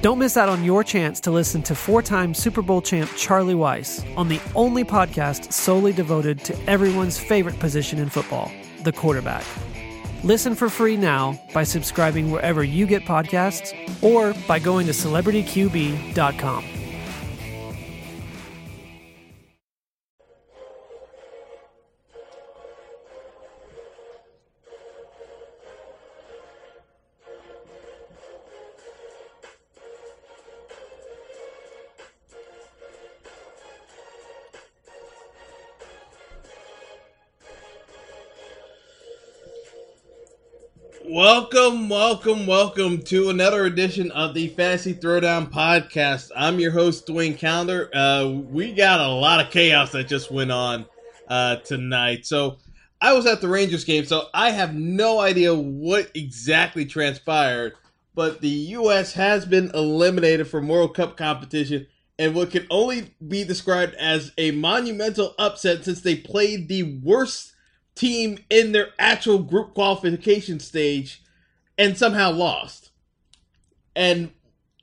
Don't miss out on your chance to listen to four time Super Bowl champ Charlie Weis on the only podcast solely devoted to everyone's favorite position in football, the quarterback. Listen for free now by subscribing wherever you get podcasts or by going to celebrityqb.com. Welcome, welcome, welcome to another edition of the Fantasy Throwdown Podcast. I'm your host, Dwayne Calendar. Uh, we got a lot of chaos that just went on uh, tonight. So I was at the Rangers game, so I have no idea what exactly transpired. But the U.S. has been eliminated from World Cup competition and what can only be described as a monumental upset since they played the worst team in their actual group qualification stage and somehow lost. And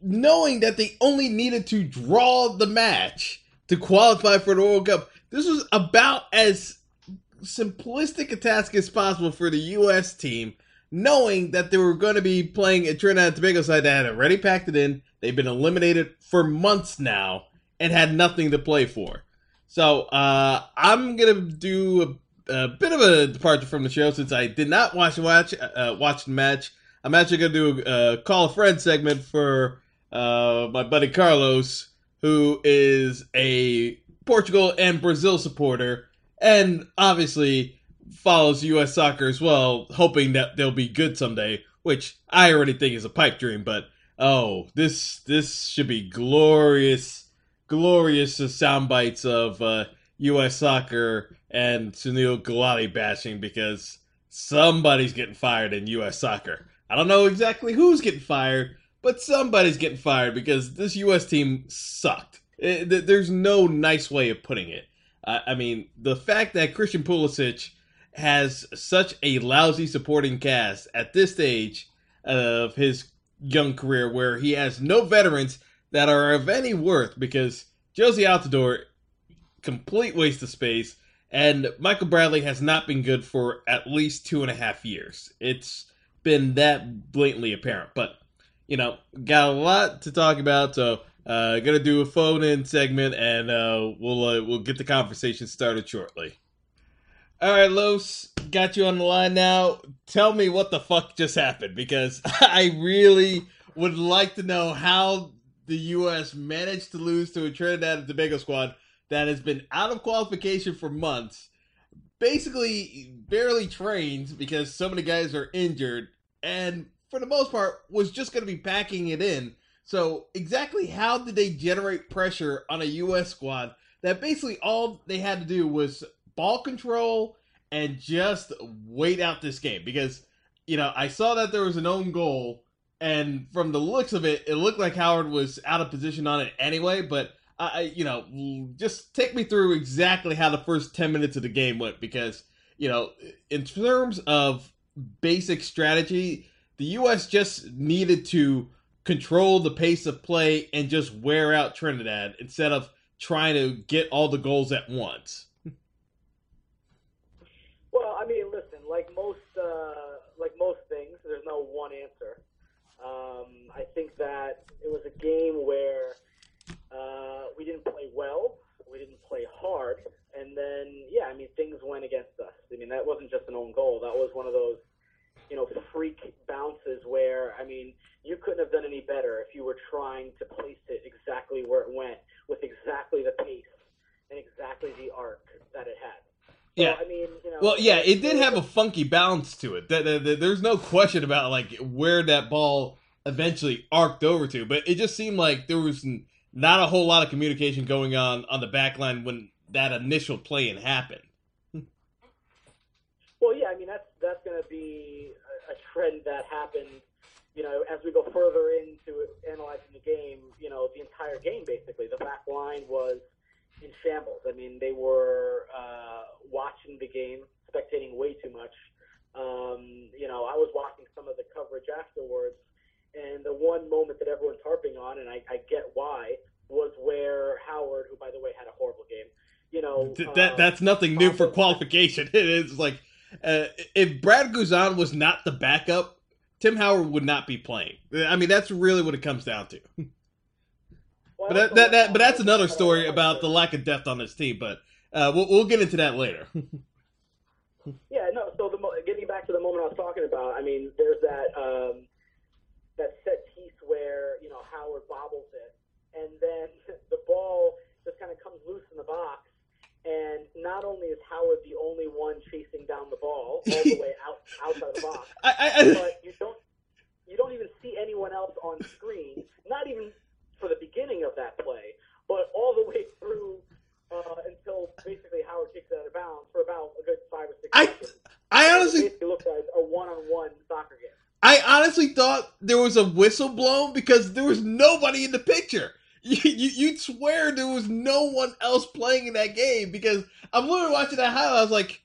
knowing that they only needed to draw the match to qualify for the World Cup, this was about as simplistic a task as possible for the U.S. team, knowing that they were going to be playing a Trinidad and Tobago side that had already packed it in. They've been eliminated for months now and had nothing to play for. So uh, I'm gonna do a bit of a departure from the show since I did not watch watch uh, watch the match. I'm actually going to do a, call a friend segment for uh, my buddy Carlos, who is a Portugal and Brazil supporter, and obviously follows U.S. soccer as well, hoping that they'll be good someday. Which I already think is a pipe dream, but oh, this this should be glorious, glorious sound bites of uh, U.S. soccer and Sunil Gulati bashing because somebody's getting fired in U.S. soccer. I don't know exactly who's getting fired, but somebody's getting fired because this U.S. team sucked. It, there's no nice way of putting it. Uh, I mean, the fact that Christian Pulisic has such a lousy supporting cast at this stage of his young career, where he has no veterans that are of any worth, because Jozy Altidore, complete waste of space. And Michael Bradley has not been good for at least two and a half years. It's been that blatantly apparent. But, you know, got a lot to talk about. So, uh, gonna do a phone in segment and uh, we'll uh, we'll get the conversation started shortly. All right, Los, got you on the line now. Tell me what the fuck just happened because I really would like to know how the U.S. managed to lose to a Trinidad and Tobago squad that has been out of qualification for months, basically barely trained because so many guys are injured, and for the most part was just going to be packing it in. So, exactly how did they generate pressure on a U.S. squad that basically all they had to do was ball control and just wait out this game? Because, you know, I saw that there was an own goal, and from the looks of it, it looked like Howard was out of position on it anyway, but I you know, just take me through exactly how the first 10 minutes of the game went because, you know, in terms of basic strategy, the U.S. just needed to control the pace of play and just wear out Trinidad instead of trying to get all the goals at once. Well, I mean, listen, like most, uh, like most things, there's no one answer. Um, I think that it was a game where. Uh, we didn't play well, we didn't play hard, and then yeah, I mean things went against us. I mean that wasn't just an own goal; that was one of those you know freak bounces where I mean you couldn't have done any better if you were trying to place it exactly where it went with exactly the pace and exactly the arc that it had. Yeah. I mean, you know, well, yeah, it did have a funky bounce to it. There's no question about like where that ball eventually arced over to, but it just seemed like there was an not a whole lot of communication going on on the back line when that initial play in happened. Well, yeah, I mean that's that's going to be a, a trend that happened. You know, as we go further into analyzing the game, you know, the entire game basically, the back line was in shambles. I mean, they were uh, watching the game, spectating way too much. Um, you know, I was watching some of the coverage afterwards, and the one moment that everyone's harping on, and I, I get why, was where Howard, who by the way had a horrible game, you know, that uh, that's nothing new for qualification. It is like uh, if Brad Guzan was not the backup, Tim Howard would not be playing. I mean, that's really what it comes down to. well, But that, that, that but that's another story about the lack of depth on this team. But uh, we'll we'll get into that later. Yeah, no. So the mo- getting back to the moment I was talking about, I mean, there's that um, that set piece where you know Howard bobbles it, and then the ball just kind of comes loose in the box, and not only is Howard the only one chasing down the ball all the way out outside the box, I, I, I, but you don't you don't even see anyone else on screen. Not even for the beginning of that play, but all the way through uh, until basically Howard kicks it out of bounds for about a good five or six I- seconds. I honestly basically looked like a one-on-one soccer game. I honestly thought there was a whistle blown because there was nobody in the picture. You, you, you'd swear there was no one else playing in that game because I'm literally watching that highlight. I was like,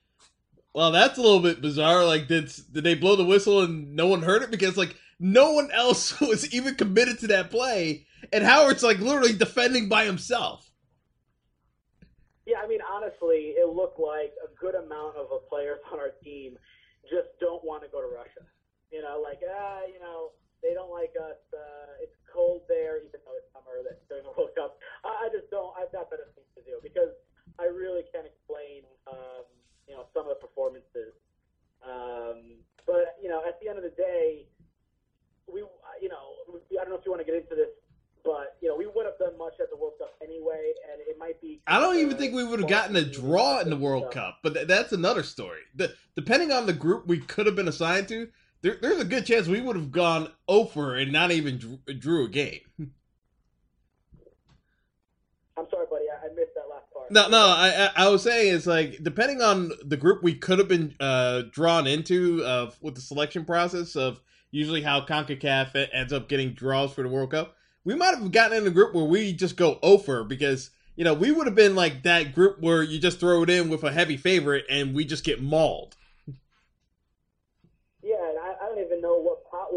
well, that's a little bit bizarre. Like, did, did they blow the whistle and no one heard it? Because, like, no one else was even committed to that play. And Howard's, like, literally defending by himself. Yeah, I mean, honestly, it looked like a good amount of the players on our team just don't want to go to Russia. You know, like, ah, you know, they don't like us. Uh, it's cold there, even though it's summer that during the World Cup. I, I just don't. I've got better things to do because I really can't explain, um, you know, some of the performances. Um, but you know, at the end of the day, we, you know, I don't know if you want to get into this but you know we wouldn't have done much at the World Cup anyway, and it might be. I don't even think we would have gotten a draw in the World Cup, but th- that's another story. The, depending on the group we could have been assigned to, there, there's a good chance we would have gone over and not even drew, drew a game. I'm sorry, buddy, I, I missed that last part. No, no, I, I was saying it's like depending on the group we could have been uh, drawn into uh, with the selection process of usually how Concacaf ends up getting draws for the World Cup, we might have gotten in a group where we just go over because you know we would have been like that group where you just throw it in with a heavy favorite and we just get mauled. Yeah, and I, I don't even know what pot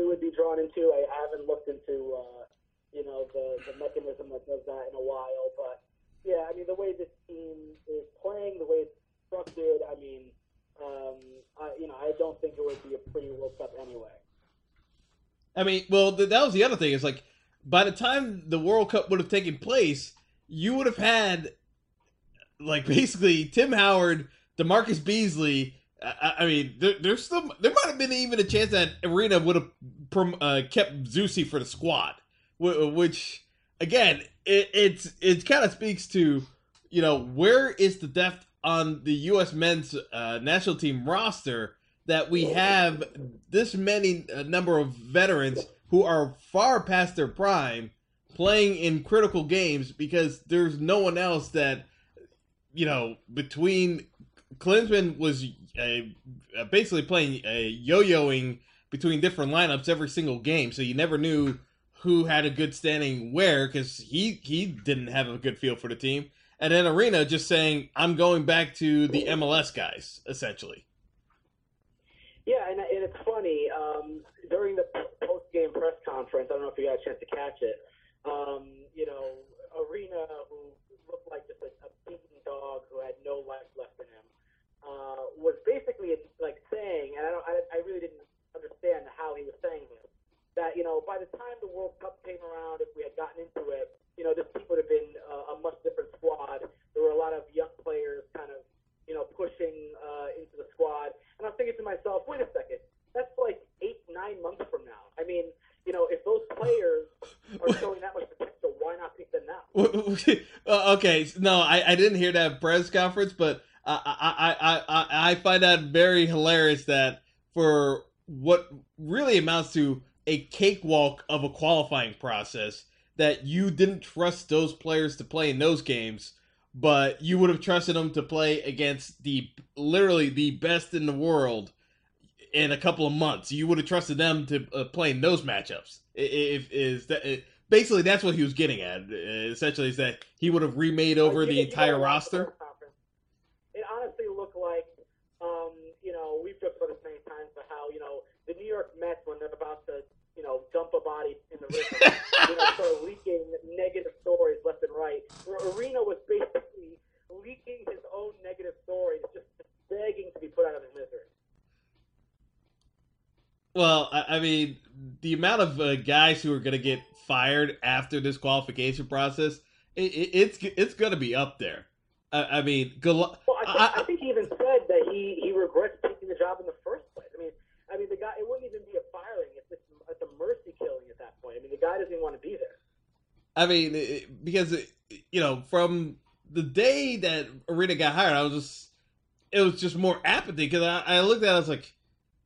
drawn into. I, I haven't looked into, uh, you know, the, the mechanism that does that in a while. But yeah, I mean, the way this team is playing, the way it's structured, I mean, um, I, you know, I don't think it would be a pretty World Cup anyway. I mean, well, th- that was the other thing. Is like by the time the World Cup would have taken place, you would have had like basically Tim Howard, DaMarcus Beasley. I, I mean, there, there's some. There might have been even a chance that Arena would have uh, kept Zusi for the squad, wh- which again, it, it's it kind of speaks to you know where is the depth on the U.S. men's uh, national team roster that we have this many uh, number of veterans who are far past their prime playing in critical games because there's no one else that you know between Klinsmann was basically playing a yo-yoing between different lineups every single game, so you never knew who had a good standing where because he he didn't have a good feel for the team. And then Arena just saying, "I'm going back to the MLS guys," essentially. Yeah, and, and it's funny. Um, during the post game press conference, I don't know if you got a chance to catch it. Um, you know, Arena, who looked like just a, a beaten dog who had no life left in him, uh, was basically like saying, and I don't, I, I really didn't understand how he was saying this. That, you know, by the time the World Cup came around, if we had gotten into it, you know, this team would have been uh, a much different squad. There were a lot of young players kind of, you know, pushing uh, into the squad. And I'm thinking to myself, wait a second, that's like eight, nine months from now. I mean, you know, if those players are showing that much potential, why not pick them now? Uh, okay, no, I, I didn't hear that press conference, but I, I, I, I, I find that very hilarious that for what really amounts to a cakewalk of a qualifying process, that you didn't trust those players to play in those games, but you would have trusted them to play against the literally the best in the world in a couple of months. You would have trusted them to uh, play in those matchups. If is that it, basically that's what he was getting at. Essentially, is that he would have remade over the entire roster. It honestly looked like, um, you know, we've talked about this many times, but how you know the New York Mets when they're about to, you know, dump a body in the river, you know, sort of leaking negative stories left and right. Arena was basically leaking his own negative stories, just begging to be put out of his misery. Well, I, I mean, the amount of uh, guys who are going to get fired after this qualification process, it, it, it's it's going to be up there. I, I mean, well, I, think, I, I think he even said that he he regrets taking the job in the first place. I mean, I mean, the guy it wouldn't even be a firing; it's it's, it's a mercy killing at that point. I mean, the guy doesn't even want to be there. I mean, it, because you know, from the day that Arena got hired, I was just it was just more apathy because I, I looked at it, I was like,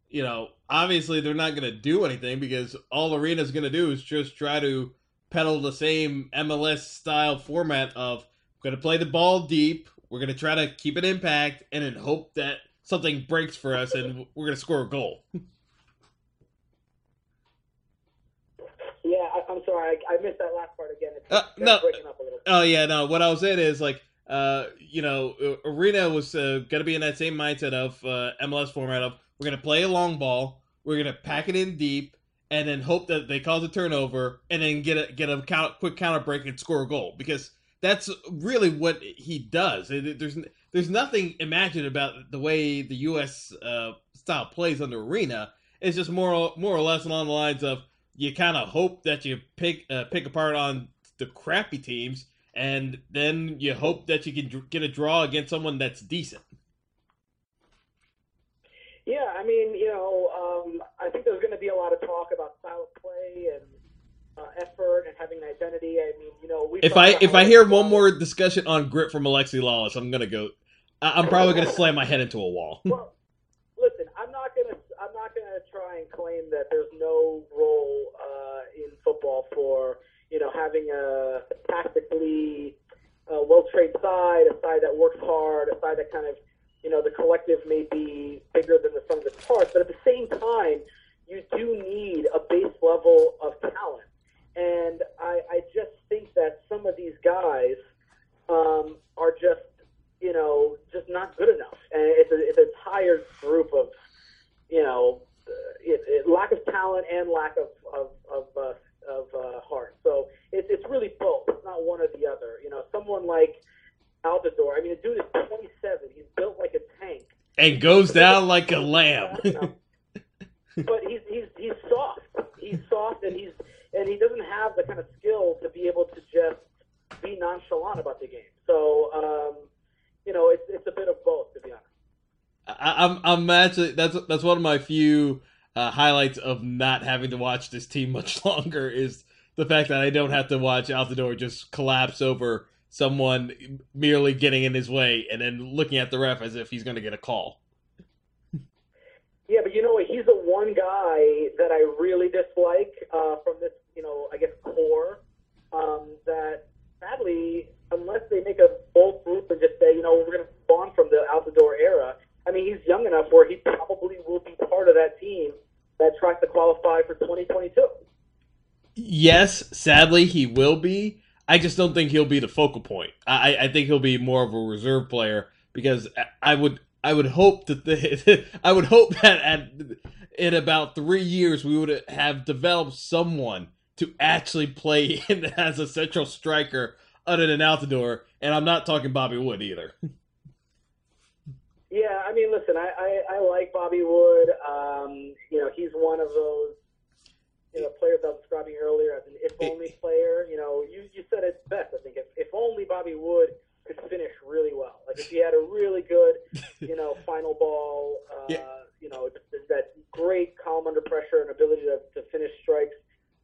you know, obviously they're not going to do anything because all Arena's going to do is just try to peddle the same MLS style format of we're going to play the ball deep, we're going to try to keep an impact, and then hope that something breaks for us and we're going to score a goal. Yeah, I, am sorry, I, I, missed that last part again. It's uh, no, Oh yeah, no. What I was saying is like, uh, you know, Arena was uh, going to be in that same mindset of uh, MLS format of we're going to play a long ball, we're going to pack it in deep, and then hope that they cause a turnover, and then get a get a count, quick counter break and score a goal because that's really what he does. There's there's nothing imagined about the way the U.S. Uh, style plays under Arena. It's just more more or less along the lines of you kind of hope that you pick uh, pick apart on the crappy teams, and then you hope that you can get a draw against someone that's decent. Yeah, I mean, you know, um, I think there's going to be a lot of talk about style of play and uh, effort and having an identity. I mean, you know, we. If I if I hear one more discussion on grit from Alexi Lalas, I'm gonna go. I'm probably gonna slam my head into a wall. Well, listen, I'm not gonna I'm not gonna try and claim that there's no role uh, in football for you know having a tactically uh, well trained side, a side that works hard, a side that kind of you know, the collective may be bigger than the sum of its parts, but at the same time, you do need a base level of talent. And I, I just think that some of these guys um, are just, you know, just not good enough. And it's a, it's a tired group of, you know, it, it, lack of talent and lack of of of, uh, of uh, heart. So it's it's really both. It's not one or the other. You know, someone like Altidore. I mean, the dude is 27. He's built like a tank. And goes down like a lamb. but he's he's he's soft. He's soft, and he's and he doesn't have the kind of skill to be able to just be nonchalant about the game. So, um, you know, it's it's a bit of both, to be honest. I, I'm I'm actually that's that's one of my few uh, highlights of not having to watch this team much longer is the fact that I don't have to watch Altidore just collapse over someone merely getting in his way and then looking at the ref as if he's going to get a call. Yeah, but you know what? He's the one guy that I really dislike uh, from this, you know, I guess core. Um, that sadly, unless they make a bold move and just say, you know, we're going to on from the Altidore era. I mean, he's young enough where he probably will be part of that team that tries to qualify for 2022. Yes, sadly, he will be. I just don't think he'll be the focal point. I, I think he'll be more of a reserve player because I would I would hope that the, I would hope that at, in about three years we would have developed someone to actually play in as a central striker other than Altidore, and I'm not talking Bobby Wood either. Yeah, I mean, listen, I, I, I like Bobby Wood. Um, you know, he's one of those you know, players I was describing earlier as an if only player. You know, you, you said it best, I think. If, if only Bobby Wood could finish really well. Like if he had a really good, you know, final ball, uh, yeah. you know, that great calm under pressure and ability to, to finish strikes,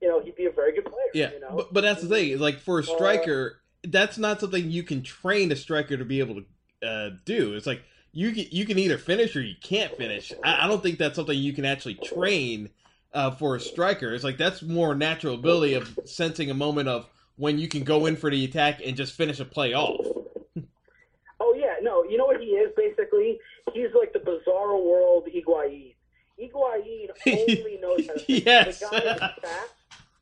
you know, he'd be a very good player. Yeah, you know? but, but that's the thing. Like for a uh, striker, uh, that's not something you can train a striker to be able to uh, do. It's like you can you can either finish or you can't finish. I, I don't think that's something you can actually train uh, for a striker. It's like that's more natural ability of sensing a moment of when you can go in for the attack and just finish a play off. oh yeah, no, you know what he is basically? He's like the bizarre world Higuain. Higuain only knows how to. yes. The guy is fast.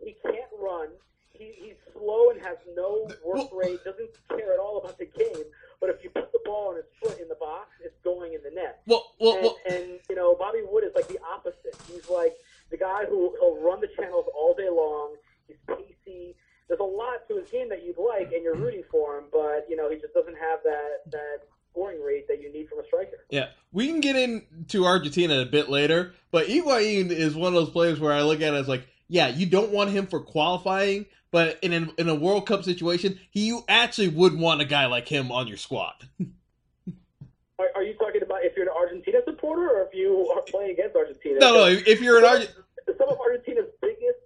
He can't run. He, he's slow and has no work rate. Doesn't care at all about the game. But if you put the ball on his foot in the box, it's going in the net. Well, well, and, well. and you know, Bobby Wood is like the opposite. He's like the guy who he'll run the channels all day long. He's pacey. There's a lot to his game that you'd like, and you're rooting for him. But you know, he just doesn't have that that scoring rate that you need from a striker. Yeah, we can get into Argentina a bit later, but Higuain is one of those players where I look at it as like, yeah, you don't want him for qualifying, but in a, in a World Cup situation, he you actually would want a guy like him on your squad. Are, are you talking about if you're an Argentina supporter or if you are playing against Argentina? No, no, if you're an Argentina. some of Argentina's biggest,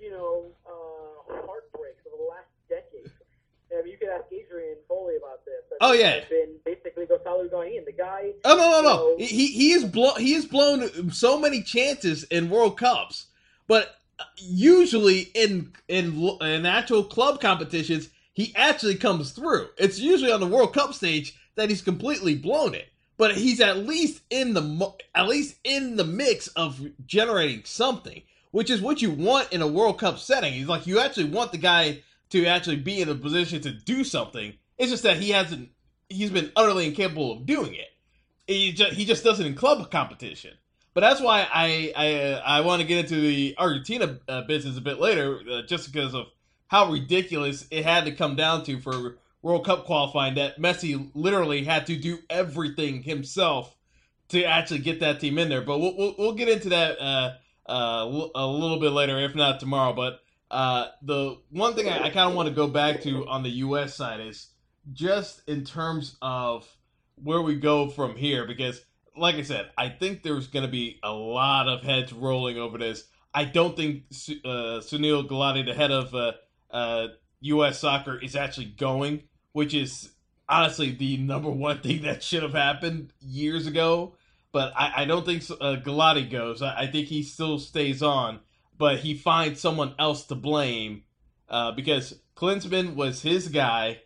you know, uh, heartbreaks of the last decade. I mean, you could ask Adrian Foley about this. Oh, yeah. Been basically Gonzalo Higuain, the guy. Oh no, no, no! know, He he is blown. He has blown so many chances in World Cups, but usually in in in actual club competitions, he actually comes through. It's usually on the World Cup stage that he's completely blown it. But he's at least in the at least in the mix of generating something, which is what you want in a World Cup setting. He's like you actually want the guy to actually be in a position to do something. It's just that he hasn't. He's been utterly incapable of doing it. He just, he just does it in club competition. But that's why I I, uh, I want to get into the Argentina uh, business a bit later, uh, just because of how ridiculous it had to come down to for World Cup qualifying that Messi literally had to do everything himself to actually get that team in there. But we'll we'll, we'll get into that uh, uh, a little bit later, if not tomorrow. But uh, the one thing I, I kind of want to go back to on the U.S. side is just in terms of where we go from here, because like I said, I think there's going to be a lot of heads rolling over this. I don't think uh, Sunil Gulati, the head of uh, uh, U.S. soccer, is actually going, which is honestly the number one thing that should have happened years ago. But I, I don't think uh, Gulati goes. I, I, think he still stays on, but he finds someone else to blame uh, because Klinsmann was his guy.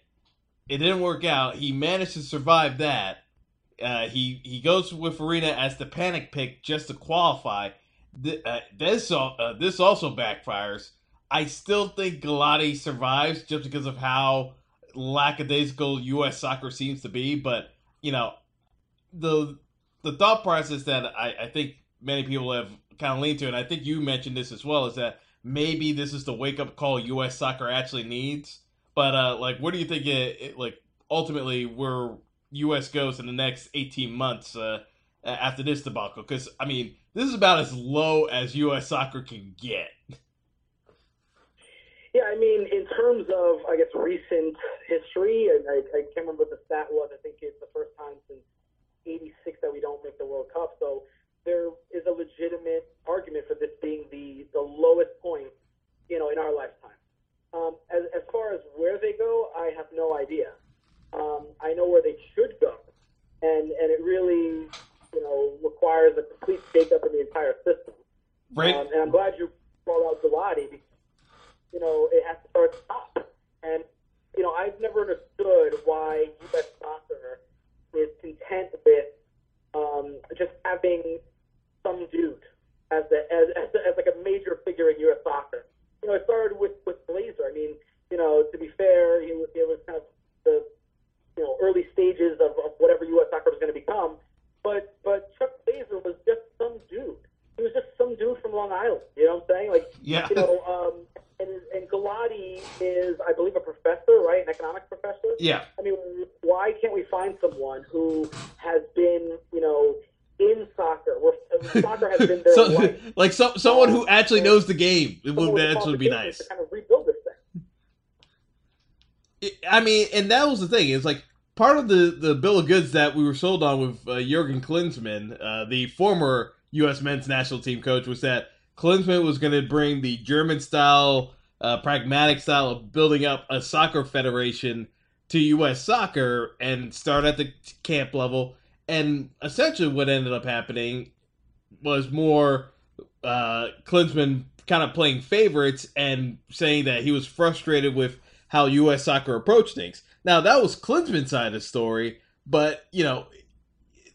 It didn't work out. He managed to survive that. Uh, he he goes with Arena as the panic pick just to qualify. Th- uh, this uh, this also backfires. I still think Gulati survives just because of how lackadaisical U.S. soccer seems to be. But you know, the the thought process that I, I think many people have kind of leaned to, and I think you mentioned this as well, is that maybe this is the wake up call U.S. soccer actually needs. But uh, like, what do you think? It, it, like ultimately where U.S. goes in the next eighteen months uh, after this debacle? Because I mean, this is about as low as U.S. soccer can get. Yeah, I mean, in terms of, I guess, recent history, I, I can't remember what the stat was. I think it's the first time since '86 that we don't make the World Cup. So there is a legitimate argument for this being the the lowest point, you know, in our lifetime. Um, as as far as where they go, I have no idea. Um, I know where they should go, and and it really, you know, requires a complete shakeup in the entire system. Right. Um, and I'm glad you brought out Gulati because you know, it has to start top. And, you know, I've never understood why U.S. soccer is content with um, just having some dude as, the, as, as, as like a major figure in U.S. soccer. You know, it started with, with Blazer. I mean, you know, to be fair, it was, it was kind of the, you know, early stages of, of whatever U.S. soccer was going to become. But, but Chuck Blazer was just some dude. He was just some dude from Long Island. You know what I'm saying? Like, yeah. you know, um, and, and Gulati is, I believe, a professor, right? An economics professor. Yeah. I mean, why can't we find someone who has been, you know, in soccer, where soccer has been their so? Like so, someone who actually and knows the game. It would actually be nice. Kind of rebuild this thing. I mean, and that was the thing. It's like part of the the bill of goods that we were sold on with uh, Jurgen Klinsmann, uh, the former U.S. men's national team coach, was that Klinsmann was going to bring the German style uh, pragmatic style of building up a soccer federation to U.S. soccer and start at the camp level. And essentially, what ended up happening was more uh, Klinsmann kind of playing favorites and saying that he was frustrated with how U.S. soccer approached things. Now, that was Klinsmann's side of the story, but, you know,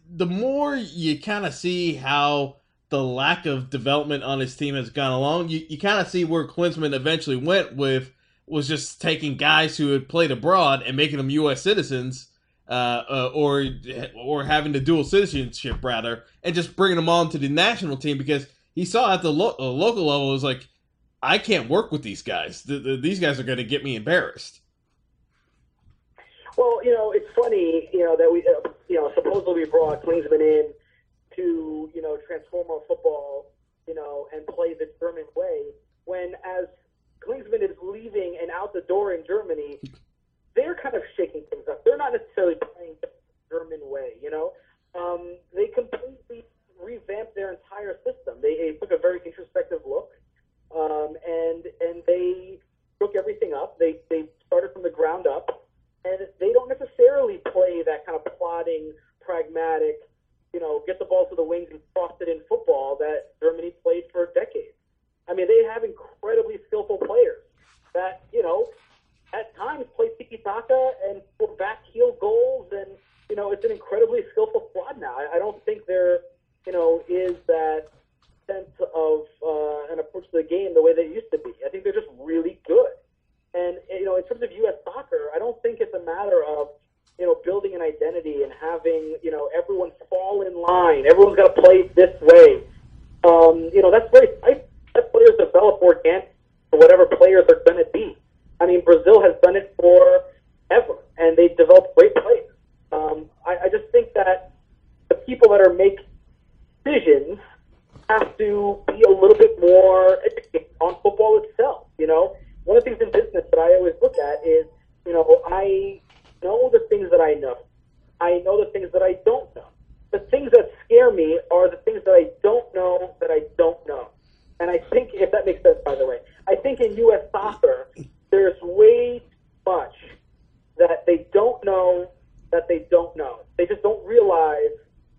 the more you kind of see how the lack of development on his team has gone along, you, you kind of see where Klinsmann eventually went with was just taking guys who had played abroad and making them U.S. citizens, uh, uh, or or having the dual citizenship rather, and just bringing them on to the national team because he saw at the lo- uh, local level it was like, I can't work with these guys. The, the, these guys are going to get me embarrassed. Well, you know, it's funny, you know, that we, uh, you know, supposedly we brought Klinsmann in to, you know, transform our football, you know, and play the German way. When as Klinsmann is leaving and out the door in Germany, they're kind of shaking things up. They're not necessarily playing the German way, you know. Um, they completely revamped their entire system. They, they took a very introspective look, um, and and they took everything up. They they started from the ground up, and they don't necessarily play that kind of plodding, pragmatic, you know, get the ball to the wings and toss it in football that Germany played for decades. I mean, they have incredibly skillful players that, you know, at times play tiki taka and for back heel goals. And, you know, it's an incredibly skillful squad now. I, I don't think there, you know, is that sense of uh, an approach to the game the way they used to be. I think they're just really good. And, you know, in terms of U.S. soccer, I don't think it's a matter of, you know, building an identity and having, you know, everyone fall in line. Everyone's got to play this way. Um, you know, that's very, I let players develop organically for whatever players they're going to be. I mean, Brazil has done it for ever, and they developed great players. Um, I, I just think that the people that are making decisions have to be a little bit more educated on football itself. You know, one of the things in business that I always look at is, you know, I know the things that I know. I know the things that I don't know. The things that scare me are the things that I don't know that I don't know. And I think, if that makes sense, by the way, I think in U.S. soccer, there's way too much that they don't know that they don't know. They just don't realize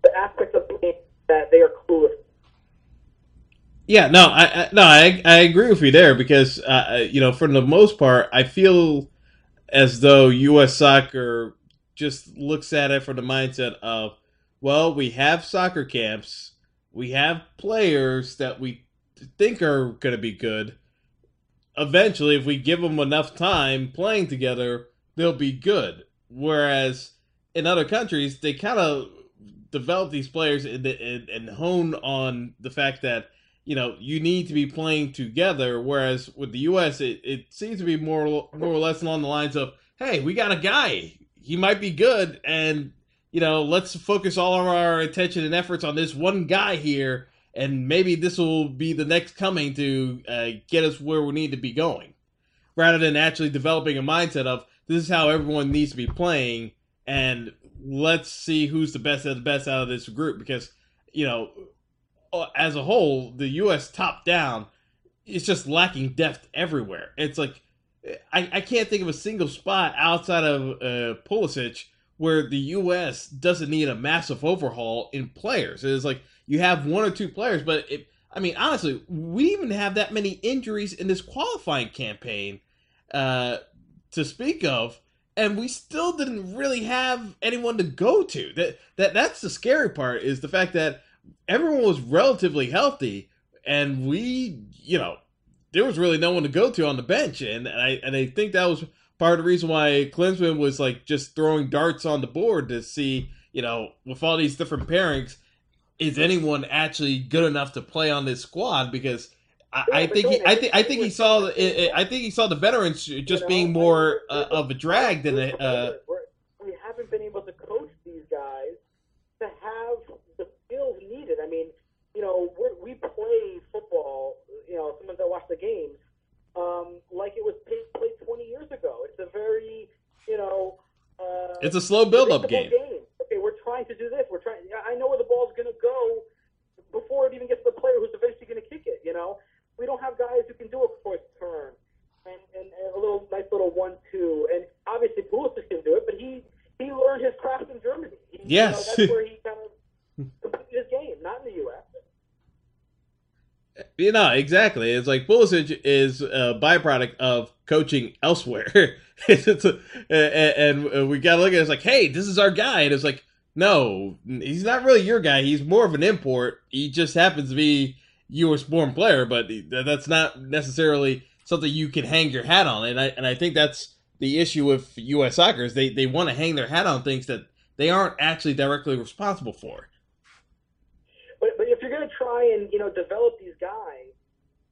the aspects of the game that they are clueless. Yeah, no, I, I no, I, I agree with you there because uh, you know, for the most part, I feel as though U.S. soccer just looks at it from the mindset of, well, we have soccer camps, we have players that we think are going to be good. Eventually, if we give them enough time playing together, they'll be good. Whereas in other countries, they kind of develop these players and, and, and hone on the fact that you know you need to be playing together. Whereas with the U.S., it, it seems to be more more or less along the lines of, "Hey, we got a guy. He might be good, and you know, let's focus all of our attention and efforts on this one guy here." and maybe this will be the next coming to uh, get us where we need to be going, rather than actually developing a mindset of this is how everyone needs to be playing, and let's see who's the best of the best out of this group. Because you know, as a whole, the U.S. top down is just lacking depth everywhere. It's like I, I can't think of a single spot outside of uh, Pulisic where the U.S. doesn't need a massive overhaul in players. It's like you have one or two players, but it, I mean, honestly, we even have that many injuries in this qualifying campaign uh, to speak of, and we still didn't really have anyone to go to. That that that's the scary part is the fact that everyone was relatively healthy, and we, you know, there was really no one to go to on the bench, and I and I think that was part of the reason why Klinsmann was like just throwing darts on the board to see, you know, with all these different pairings, is anyone actually good enough to play on this squad? Because I, I think he, I think I think he saw the, I think he saw the veterans just being more uh, of a drag than a. Uh, It's a slow build-up game. game. Okay, we're trying to do this. We're trying. I know where the ball's going to go before it even gets to the player who's eventually going to kick it. You know, we don't have guys who can do a quick turn and, and, and a little nice little one-two. And obviously, Pulisic can do it, but he he learned his craft in Germany. He, yes, you know, that's where he kind of completed his game, not in the U.S. Eh, you know, exactly. It's like Pulisic is a byproduct of coaching elsewhere. it's a and, and we got to look at it, it's like, hey, this is our guy. And it's like, no, he's not really your guy. He's more of an import. He just happens to be U.S. born player, but that's not necessarily something you can hang your hat on. And I and I think that's the issue with U.S. soccer is they they want to hang their hat on things that they aren't actually directly responsible for. But but if you're going to try and you know develop these guys,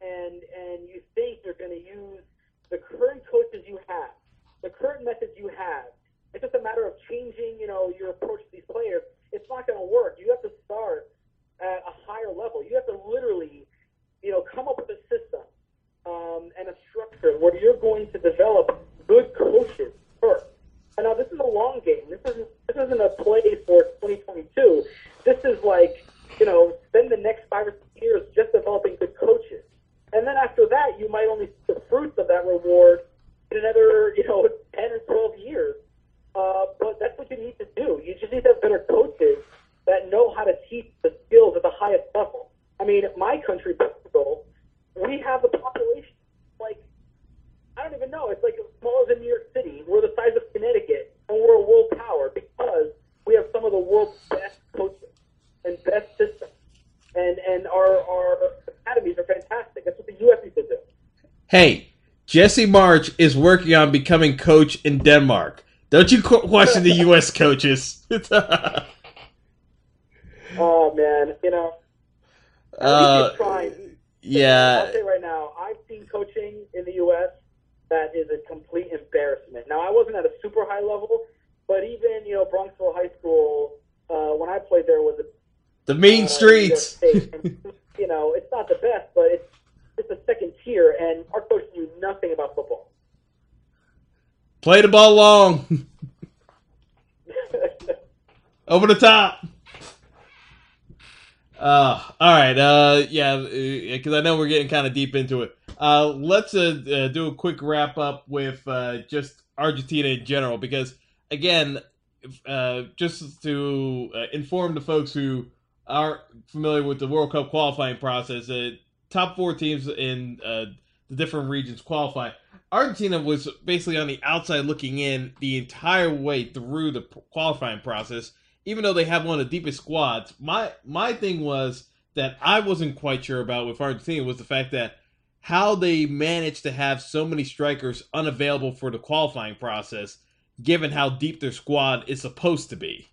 and and you think you're going to use the current coaches you have, the current methods you have, it's just a matter of changing you know your approach to these players. It's not going to work. You have to start at a higher level. You have to literally, you know, come up with a system um, and a structure where you're going to develop good coaches first. And now this is a long game. This isn't this isn't a play for 2022. This is like you know spend the next five or six years just developing good coaches, and then after that you might only see the fruits of that reward in another you know 10 or 12 years. Uh, but that's what you need to do. You just need to have better coaches that know how to teach the skills at the highest level. I mean, my country, Portugal, we have the population like I don't even know. It's like as small as in New York City. We're the size of Connecticut, and we're a world power because we have some of the world's best coaches and best systems, and and our our academies are fantastic. That's what the U.S. used to do. Hey, Jesse Marsch is working on becoming coach in Denmark. Don't you question the U.S. coaches? oh man, you know. Uh, yeah. I'll say right now, I've seen coaching in the U.S. that is a complete embarrassment. Now, I wasn't at a super high level, but even you know Bronxville High School, uh, when I played there, was a the mean uh, streets. and, you know, it's not the best, but it's it's a second tier, and our coach knew nothing about football. Play the ball long. Over the top. Uh, all right. Uh, yeah, because I know we're getting kind of deep into it. Uh, let's uh, uh, do a quick wrap up with uh, just Argentina in general, because again, uh, just to uh, inform the folks who aren't familiar with the World Cup qualifying process, uh, top four teams in uh, the different regions qualify. Argentina was basically on the outside looking in the entire way through the qualifying process, even though they have one of the deepest squads. My my thing was that I wasn't quite sure about with Argentina was the fact that how they managed to have so many strikers unavailable for the qualifying process, given how deep their squad is supposed to be.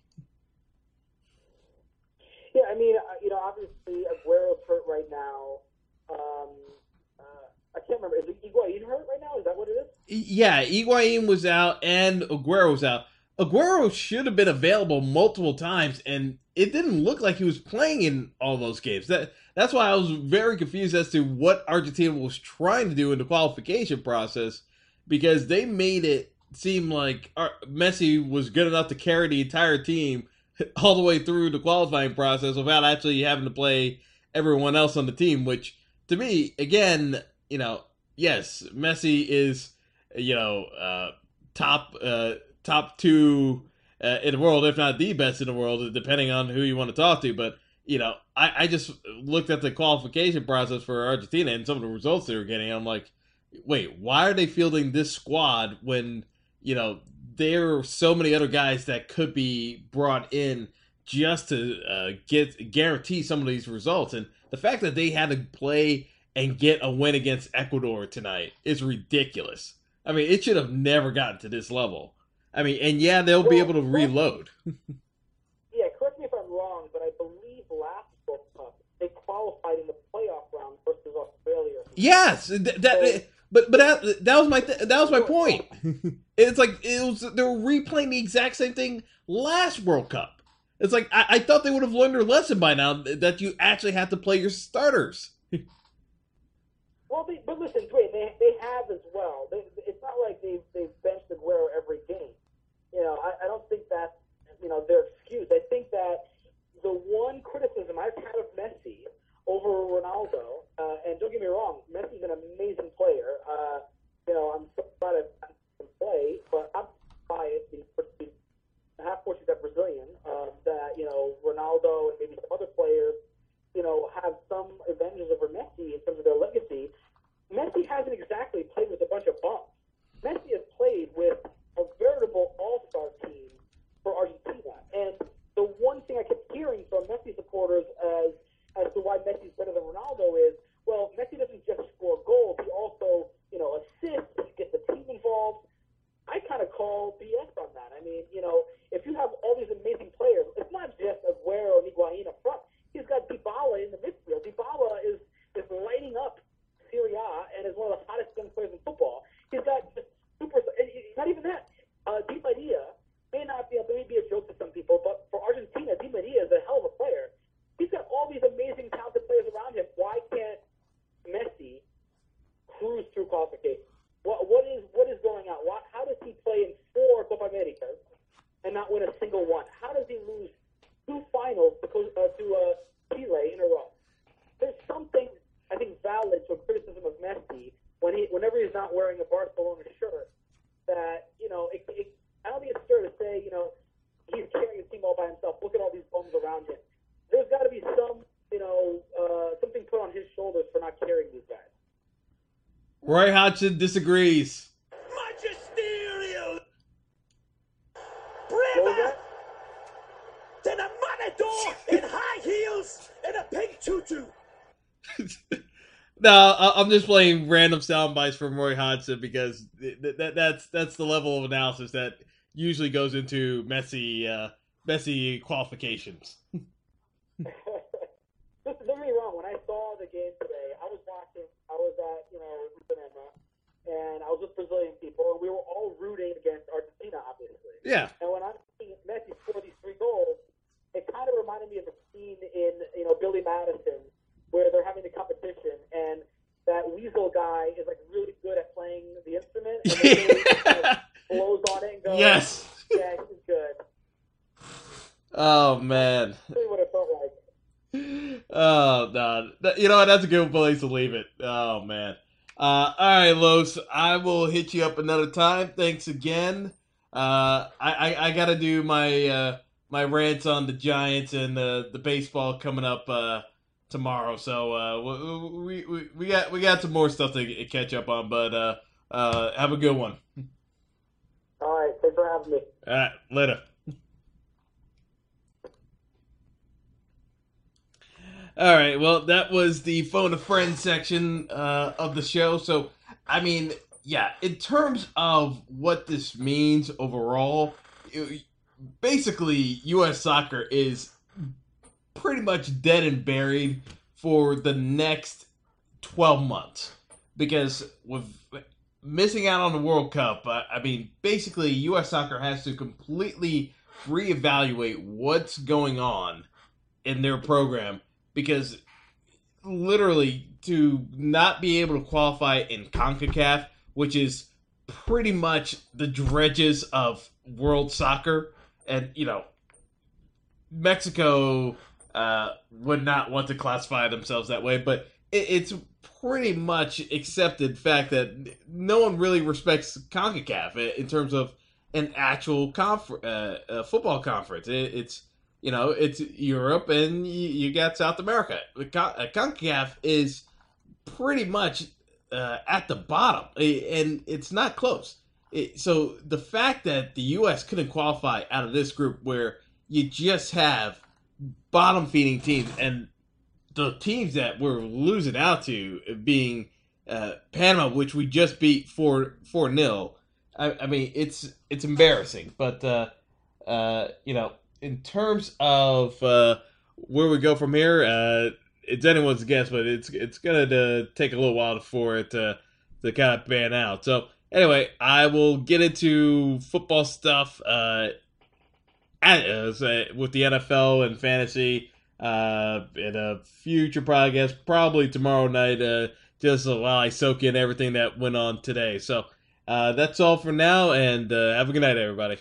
Yeah, I mean, uh, you know, obviously Aguero's hurt right now. Um, uh, I remember. Is Higuain hurt right now? Is that what it is? Yeah, Higuain was out and Aguero was out. Aguero should have been available multiple times, and it didn't look like he was playing in all those games. That that's why I was very confused as to what Argentina was trying to do in the qualification process, because they made it seem like uh, Messi was good enough to carry the entire team all the way through the qualifying process without actually having to play everyone else on the team. Which, to me, again, you know, yes, Messi is, you know, uh, top. Uh, top two uh, in the world, if not the best in the world, depending on who you want to talk to. But you know, I, I just looked at the qualification process for Argentina and some of the results they were getting. I'm like, wait, why are they fielding this squad when you know there are so many other guys that could be brought in just to uh, get guarantee some of these results? And the fact that they had to play and get a win against Ecuador tonight is ridiculous. I mean, it should have never gotten to this level. I mean, and yeah, they'll well, be able to reload. yeah, correct me if I'm wrong, but I believe last World Cup they qualified in the playoff round versus Australia. Yes, that, that so, but but that, that was my th- that was my point. it's like it was they were replaying the exact same thing last World Cup. It's like I, I thought they would have learned their lesson by now that you actually have to play your starters. Well, they, but listen, wait, they they have as well. They, it's not like they've they've benched Aguero every game you know, I, I don't think that's, you know, their excuse. I think that the one criticism I've had of Messi over Ronaldo, uh, and don't get me wrong, Messi's an amazing player. Uh, you know, I'm so glad I can play, but I'm biased because half Portuguese, half Brazilian. Um, valid you know, have some advantages over Messi in terms of their legacy. Messi hasn't exactly on shoulders for not carrying these guys. Roy Hodgson disagrees. Magisterial! What was Braver that? than a matador in high heels and a pink tutu! No, I- I'm just playing random sound bites from Roy Hodgson because th- th- that that's that's the level of analysis that usually goes into messy uh, messy qualifications. Just don't get me wrong. When I saw the game today, I was watching. I was at you know Ipanema, and I was with Brazilian people, and we were all rooting against Argentina, obviously. Yeah, And when I'm seeing Messi score these three goals, it kind of reminded me of the scene in you know Billy Madison where they're having the competition, and that Weasel guy is like really good at playing the instrument, and kind of blows on it and goes, yes. yeah, he's good." Oh man. That's really what it felt like. Oh no, you know what? That's a good place to leave it. Oh man. Uh, all right, Los. I will hit you up another time. Thanks again. Uh, I, I, I got to do my uh, my rants on the Giants and the the baseball coming up uh, tomorrow. So uh, we, we we got we got some more stuff to catch up on. But uh, uh, have a good one. All right, thanks for having me. All right, later. All right, well, that was the phone a friend section uh, of the show. So, I mean, yeah, in terms of what this means overall, it- basically, U.S. soccer is pretty much dead and buried for the next 12 months because with missing out on the World Cup, I, I mean, basically, U.S. soccer has to completely reevaluate what's going on in their program because literally to not be able to qualify in CONCACAF, which is pretty much the dredges of world soccer, and you know, Mexico uh, would not want to classify themselves that way, but it, it's pretty much accepted fact that no one really respects CONCACAF in terms of an actual confer- uh, uh, football conference. It, it's you know it's Europe and you, you got South America. Uh, CONCACAF is pretty much uh, at the bottom, and it's not close. It, so the fact that the U.S. couldn't qualify out of this group, where you just have bottom feeding teams, and the teams that we're losing out to being uh, Panama, which we just beat four four nil. I, I mean, it's it's embarrassing, but uh, uh, you know, in terms of uh, where we go from here, uh, it's anyone's guess, but it's it's gonna uh, take a little while for it to to kind of pan out. So anyway, I will get into football stuff uh, at, uh, with the NFL and fantasy uh, in a future podcast, probably tomorrow night. Uh, just while I soak in everything that went on today. So uh, that's all for now, and uh, have a good night, everybody.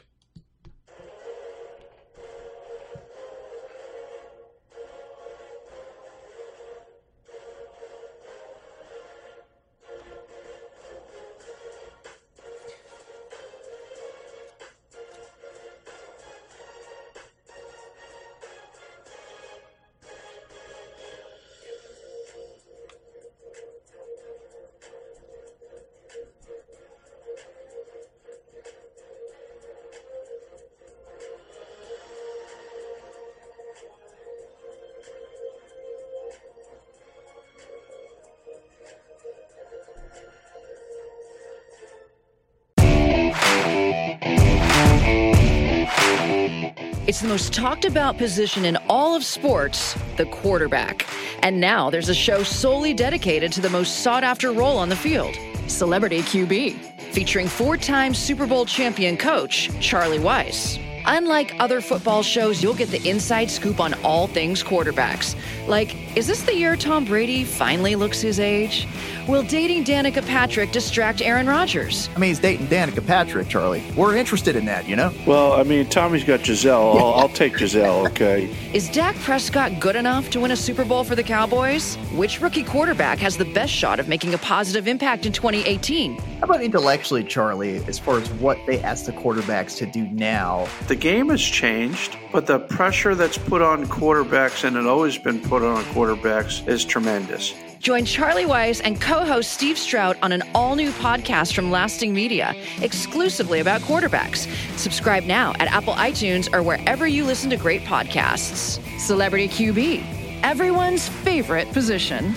It's the most talked about position in all of sports, the quarterback. And now there's a show solely dedicated to the most sought after role on the field Celebrity QB, featuring four time Super Bowl champion coach Charlie Weis. Unlike other football shows, you'll get the inside scoop on all things quarterbacks. Like, is this the year Tom Brady finally looks his age? Will dating Danica Patrick distract Aaron Rodgers? I mean, he's dating Danica Patrick, Charlie. We're interested in that, you know? Well, I mean, Tommy's got Gisele. I'll, I'll take Gisele, okay? Is Dak Prescott good enough to win a Super Bowl for the Cowboys? Which rookie quarterback has the best shot of making a positive impact in 2018? How about intellectually, Charlie, as far as what they ask the quarterbacks to do now? The game has changed, but the pressure that's put on quarterbacks, and it always been put on quarterbacks, is tremendous. Join Charlie Weis and co host Steve Strout on an all new podcast from Lasting Media, exclusively about quarterbacks. Subscribe now at Apple iTunes or wherever you listen to great podcasts. Celebrity QB, everyone's favorite position.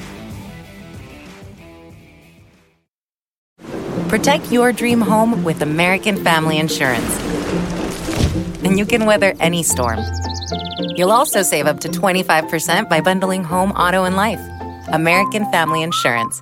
Protect your dream home with American Family Insurance. And you can weather any storm. You'll also save up to 25% by bundling home, auto, and life. American Family Insurance.